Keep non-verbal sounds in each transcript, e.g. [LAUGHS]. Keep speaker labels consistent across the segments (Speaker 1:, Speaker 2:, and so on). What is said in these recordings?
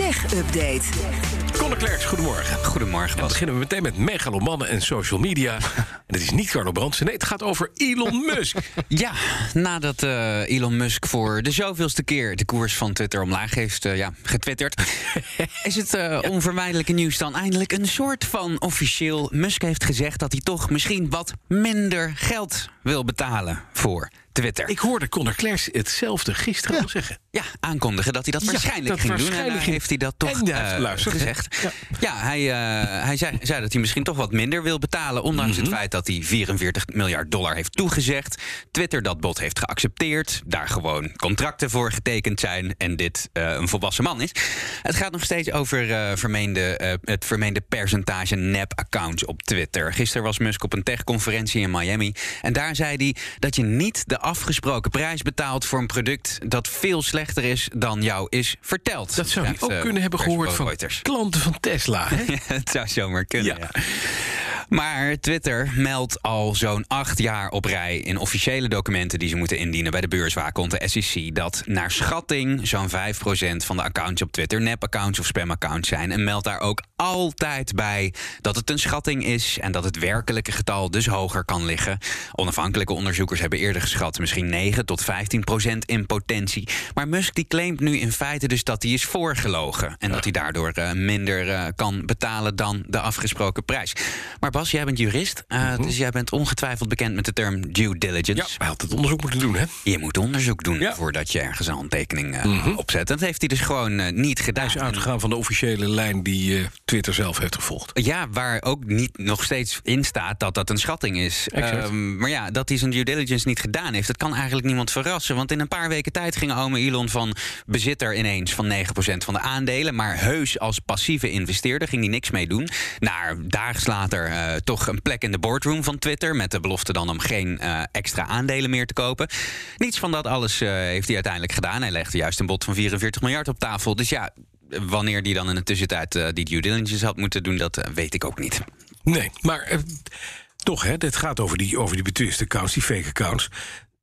Speaker 1: Tech Update.
Speaker 2: Conor Klerks, goedemorgen.
Speaker 3: Goedemorgen,
Speaker 2: Dan
Speaker 3: Bas.
Speaker 2: beginnen we meteen met megalomannen en social media. [LAUGHS] en het is niet Carlo Brandsen, nee, het gaat over Elon Musk. [LAUGHS]
Speaker 3: Ja, nadat eh, Elon Musk voor de zoveelste keer de koers van Twitter omlaag heeft eh, ja, getwitterd, [LAUGHS] is het eh, onvermijdelijke nieuws dan eindelijk een soort van officieel. Musk heeft gezegd dat hij toch misschien wat minder geld wil betalen voor Twitter.
Speaker 2: Ik hoorde Conor Klerks hetzelfde gisteren al zeggen.
Speaker 3: Ja, aankondigen dat hij dat waarschijnlijk
Speaker 2: dat
Speaker 3: ging doen. En
Speaker 2: ging-
Speaker 3: heeft hij dat toch
Speaker 2: hij
Speaker 3: eh,
Speaker 2: hè?
Speaker 3: gezegd.
Speaker 2: Ja.
Speaker 3: Hij, eh, hij zei, zei dat hij misschien toch wat minder wil betalen. Ondanks
Speaker 2: Mhm.
Speaker 3: het feit dat hij 44 miljard dollar heeft toegezegd. Twitter dat bod heeft geaccepteerd. Daar gewoon contracten voor getekend zijn. En dit eh, een volwassen man is. Het gaat nog steeds over vermeende, het vermeende percentage nep-accounts op Twitter. Gisteren was Musk op een techconferentie in Miami. En daar zei hij dat je niet de afgesproken prijs betaalt voor een product dat veel slechter is dan jou is verteld.
Speaker 2: Dat zou
Speaker 3: Schrijft,
Speaker 2: ook
Speaker 3: eh,
Speaker 2: kunnen hebben gehoord van klanten van Tesla. Hè? [LAUGHS]
Speaker 3: het zou zomaar kunnen.
Speaker 2: Ja.
Speaker 3: Ja. Maar Twitter meldt al zo'n acht jaar op rij in officiële documenten die ze moeten indienen bij de beurswaakhond, de SEC, dat naar schatting zo'n 5% van de accounts op Twitter nep-accounts of spam-accounts zijn. En meldt daar ook altijd bij dat het een schatting is en dat het werkelijke getal dus hoger kan liggen. Onafhankelijke onderzoekers hebben eerder geschat misschien 9 tot 15% in potentie. Maar Musk die claimt nu in feite dus dat hij is voorgelogen en dat hij daardoor eh, minder eh, kan betalen dan de afgesproken prijs. Maar Bas, jij bent jurist, eh, dus jij bent ongetwijfeld bekend met de term due diligence.
Speaker 2: Ja, hij had het onderzoek moeten doen, hè?
Speaker 3: Je moet onderzoek doen
Speaker 2: Ja.
Speaker 3: voordat je ergens een handtekening eh, opzet. Dat heeft hij dus gewoon eh, niet gedaan.
Speaker 2: Hij is uitgegaan van de officiële lijn die Twitter zelf heeft gevolgd.
Speaker 3: Ja, waar ook niet nog steeds in staat dat dat een schatting is. Ehm, maar ja, dat hij zijn due diligence niet gedaan heeft, dat kan eigenlijk niemand verrassen. Want in een paar weken tijd ging ome Elon van bezitter ineens van 9% van de aandelen. Maar heus als passieve investeerder ging hij niks mee doen. Naar daags later eh, toch een plek in de boardroom van Twitter. Met de belofte dan om geen eh, extra aandelen meer te kopen. Niets van dat alles eh, heeft hij uiteindelijk gedaan. Hij legde juist een bod van 44 miljard op tafel. Dus ja. Wanneer die dan in de tussentijd die due diligence had moeten doen, dat weet ik ook niet.
Speaker 2: Nee, maar toch, hè, dit gaat over die, over die betwiste accounts, die fake accounts.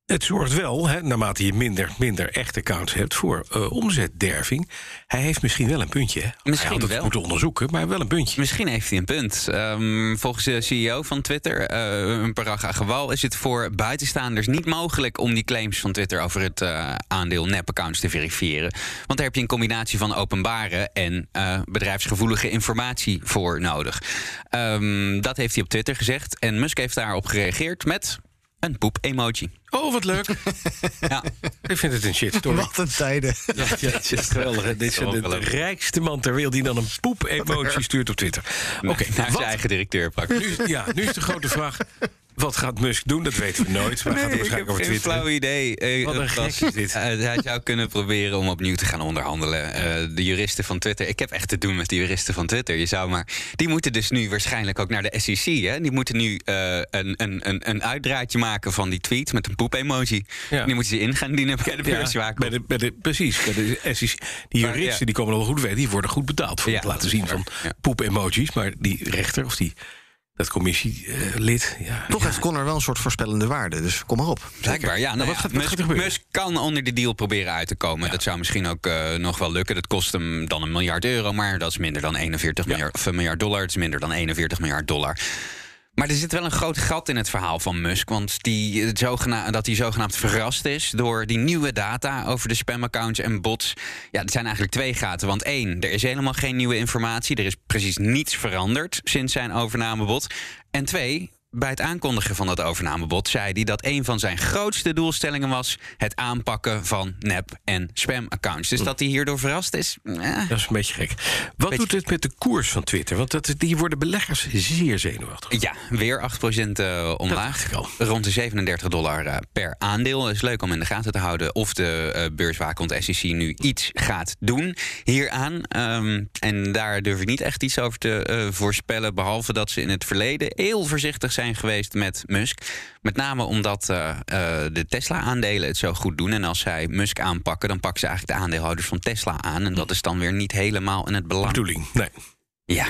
Speaker 2: Het zorgt wel, hè, naarmate je minder, minder echte accounts hebt, voor eh, omzetderving. Hij heeft misschien wel een puntje. Hè?
Speaker 3: Misschien
Speaker 2: hij had het moeten onderzoeken, maar wel een puntje.
Speaker 3: Misschien heeft hij een punt. Ehm, volgens de CEO van Twitter, eh Parag Agrawal, is het voor buitenstaanders niet mogelijk om die claims van Twitter over het eh, aandeel nep-accounts te verifiëren. Want daar heb je een combinatie van openbare en bedrijfsgevoelige informatie voor nodig. Ehm, dat heeft hij op Twitter gezegd. En Musk heeft daarop gereageerd met een poep-emoji.
Speaker 2: Oh, wat leuk. [LAUGHS]
Speaker 3: Ja.
Speaker 2: Ik vind het een shitstory.
Speaker 4: Wat een tijden. [LAUGHS]
Speaker 2: Ja, ja, het is geweldig. Dit is de, rijkste man ter wereld die dan een poep-emotie stuurt op Twitter. Oké,
Speaker 3: Naar zijn
Speaker 2: wat-
Speaker 3: eigen directeur
Speaker 2: nu, ja, nu is de grote vraag. Wat gaat Musk doen? Dat weten we nooit. Maar hij gaat
Speaker 3: ik
Speaker 2: waarschijnlijk
Speaker 3: heb geen
Speaker 2: Twitter.
Speaker 3: flauw idee. Eh,
Speaker 2: Wat een gek is dit.
Speaker 3: eh, hij zou kunnen proberen om opnieuw te gaan onderhandelen. Eh, de juristen van Twitter. Ik heb echt te doen met de juristen van Twitter. Je zou maar. Die moeten dus nu waarschijnlijk ook naar de SEC. Hè? Die moeten nu eh, een, een, een, een uitdraadje maken van die tweet met een poep-emoji.
Speaker 2: Ja.
Speaker 3: Die moeten ze in gaan dienen bij de
Speaker 2: Ja,
Speaker 3: beurswaak.
Speaker 2: bij de, bij de, precies. Bij de SEC. Die
Speaker 3: Maar,
Speaker 2: juristen
Speaker 3: ja.
Speaker 2: die komen wel goed weg. Die worden goed betaald voor
Speaker 3: Ja,
Speaker 2: het laten zien van.
Speaker 3: Ja.
Speaker 2: poep-emojis. Maar die rechter of die, dat commissielid... ja,
Speaker 4: Toch heeft Connor wel een soort voorspellende waarde, dus kom maar op.
Speaker 3: Blijkbaar, ja. Nou
Speaker 2: wat
Speaker 3: ja,
Speaker 2: gaat- wat
Speaker 3: Musk,
Speaker 2: gaat er gebeuren?
Speaker 3: Musk kan onder de deal proberen uit te komen. Dat zou misschien ook eh, nog wel lukken. Dat kost hem dan een miljard euro, maar dat is minder dan 41 miljard, of een miljard dollar. Het is minder dan 41 miljard dollar. Maar er zit wel een groot gat in het verhaal van Musk. Want die, dat hij zogenaamd verrast is door die nieuwe data over de spamaccounts en bots. Ja, er zijn eigenlijk twee gaten. Want één, er is helemaal geen nieuwe informatie. Er is precies niets veranderd sinds zijn overnamebod. En twee, bij het aankondigen van dat overnamebod zei hij dat een van zijn grootste doelstellingen was het aanpakken van nep- en spam-accounts. Dus dat hij hierdoor verrast is. eh,
Speaker 2: Dat is een beetje gek. Wat
Speaker 3: Beetje
Speaker 2: doet het met de koers van Twitter? Want dat, die worden beleggers zeer zenuwachtig.
Speaker 3: Ja, weer 8% eh, omlaag. Rond de 37 dollar eh, per aandeel. is leuk om in de gaten te houden of de eh beurswaakhond SEC nu iets gaat doen hieraan. Ehm, en daar durf ik niet echt iets over te voorspellen. Behalve dat ze in het verleden heel voorzichtig zijn geweest met Musk. Met name omdat eh, eh, de Tesla-aandelen het zo goed doen. En als zij Musk aanpakken, dan pakken ze eigenlijk de aandeelhouders van Tesla aan. En dat is dan weer niet helemaal in het belang.
Speaker 2: Bedoeling, nee.
Speaker 3: Ja.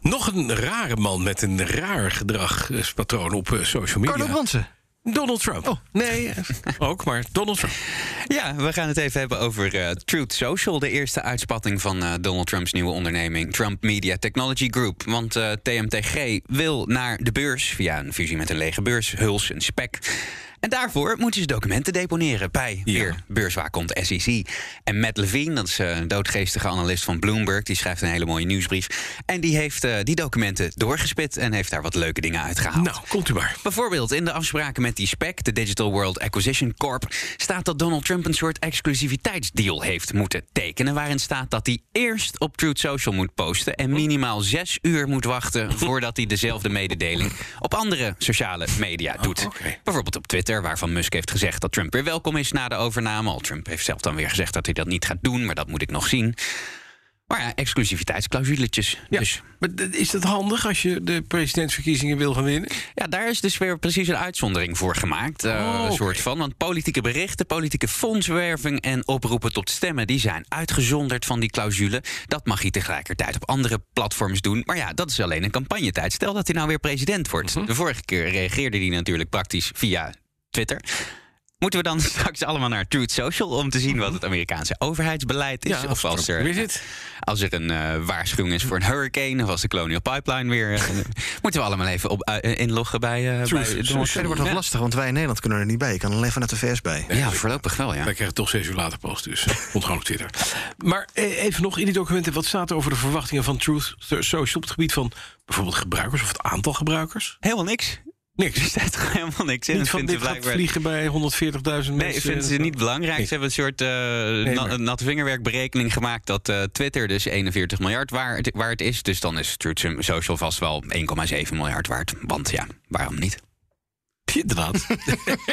Speaker 2: Nog een rare man met een raar gedragspatroon op eh, social media.
Speaker 4: Carlo.
Speaker 2: Donald Trump.
Speaker 4: Oh.
Speaker 2: Nee, [LAUGHS] ook, maar Donald Trump.
Speaker 3: Ja, we gaan het even hebben over eh, Truth Social, de eerste uitspatting van eh, Donald Trumps nieuwe onderneming, Trump Media Technology Group. Want eh, TMTG wil naar de beurs via een fusie met een lege beurs, Huls en SPEC. En daarvoor moeten ze documenten deponeren bij
Speaker 2: Ja.
Speaker 3: weer beurswaakhond SEC. En Matt Levine, dat is eh, een doodgeestige analist van Bloomberg, die schrijft een hele mooie nieuwsbrief. En die heeft eh, die documenten doorgespit en heeft daar wat leuke dingen uitgehaald.
Speaker 2: Nou, komt u maar.
Speaker 3: Bijvoorbeeld in de afspraken met die SPAC, de Digital World Acquisition Corp, staat dat Donald Trump een soort exclusiviteitsdeal heeft moeten tekenen. Waarin staat dat hij eerst op Truth Social moet posten en minimaal zes uur moet wachten [LAUGHS] voordat hij dezelfde mededeling op andere sociale media doet.
Speaker 2: oké.
Speaker 3: Bijvoorbeeld op Twitter, waarvan Musk heeft gezegd dat Trump weer welkom is na de overname. Al Trump heeft zelf dan weer gezegd dat hij dat niet gaat doen, maar dat moet ik nog zien. Maar ja, exclusiviteitsclausuletjes.
Speaker 2: Ja.
Speaker 3: Dus
Speaker 2: Maar is dat handig als je de presidentsverkiezingen wil gaan winnen?
Speaker 3: Ja, daar is dus weer precies een uitzondering voor gemaakt. eh,
Speaker 2: Oh,
Speaker 3: een soort van. Want politieke berichten, politieke fondswerving en oproepen tot stemmen, die zijn uitgezonderd van die clausule. Dat mag hij tegelijkertijd op andere platforms doen. Maar ja, dat is alleen een campagnetijd. Stel dat hij nou weer president wordt.
Speaker 2: Mhm.
Speaker 3: De vorige keer reageerde hij natuurlijk praktisch via Twitter. Moeten we dan [LAUGHS] straks allemaal naar Truth Social om te zien wat het Amerikaanse overheidsbeleid is? of als er,
Speaker 2: is het?
Speaker 3: als er een eh, waarschuwing is voor een hurricane of als de Colonial Pipeline weer. eh, [LAUGHS] moeten we allemaal even op, eh, inloggen bij, eh bij
Speaker 2: Truth
Speaker 3: Donald
Speaker 4: wordt nog
Speaker 3: Ja.
Speaker 4: lastig, want wij in Nederland kunnen er niet bij. Je kan alleen vanuit de VS bij.
Speaker 3: Ja, voorlopig wel, ja.
Speaker 2: Wij krijgen toch zes uur later pas, dus op Twitter. Maar eh, even nog in die documenten, wat staat er over de verwachtingen van Truth Social op het gebied van bijvoorbeeld gebruikers of het aantal gebruikers?
Speaker 3: Helemaal niks. Er
Speaker 2: Niks.
Speaker 3: staat toch helemaal niks in.
Speaker 2: Niet
Speaker 3: Dat
Speaker 2: van dit
Speaker 3: blijkbaar-
Speaker 2: vliegen bij 140.000
Speaker 3: Nee,
Speaker 2: mensen.
Speaker 3: vinden ze niet belangrijk.
Speaker 2: Nee.
Speaker 3: Ze hebben een soort eh na-
Speaker 2: maar-
Speaker 3: natte vingerwerkberekening gemaakt dat eh, Twitter dus 41 miljard waard, waard is. Dus dan is Truth Social vast wel 1,7 miljard waard. Want ja, waarom niet?
Speaker 2: Inderdaad.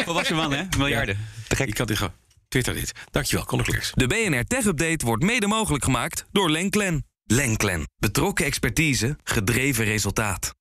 Speaker 3: Wat was je man, hè? Miljarden. Te gek.
Speaker 2: Ik kan dit gewoon. Twitter dit. Dankjewel, Conor.
Speaker 1: De BNR Tech Update wordt mede mogelijk gemaakt door Lenklen. Lenklen. Betrokken expertise, gedreven resultaat.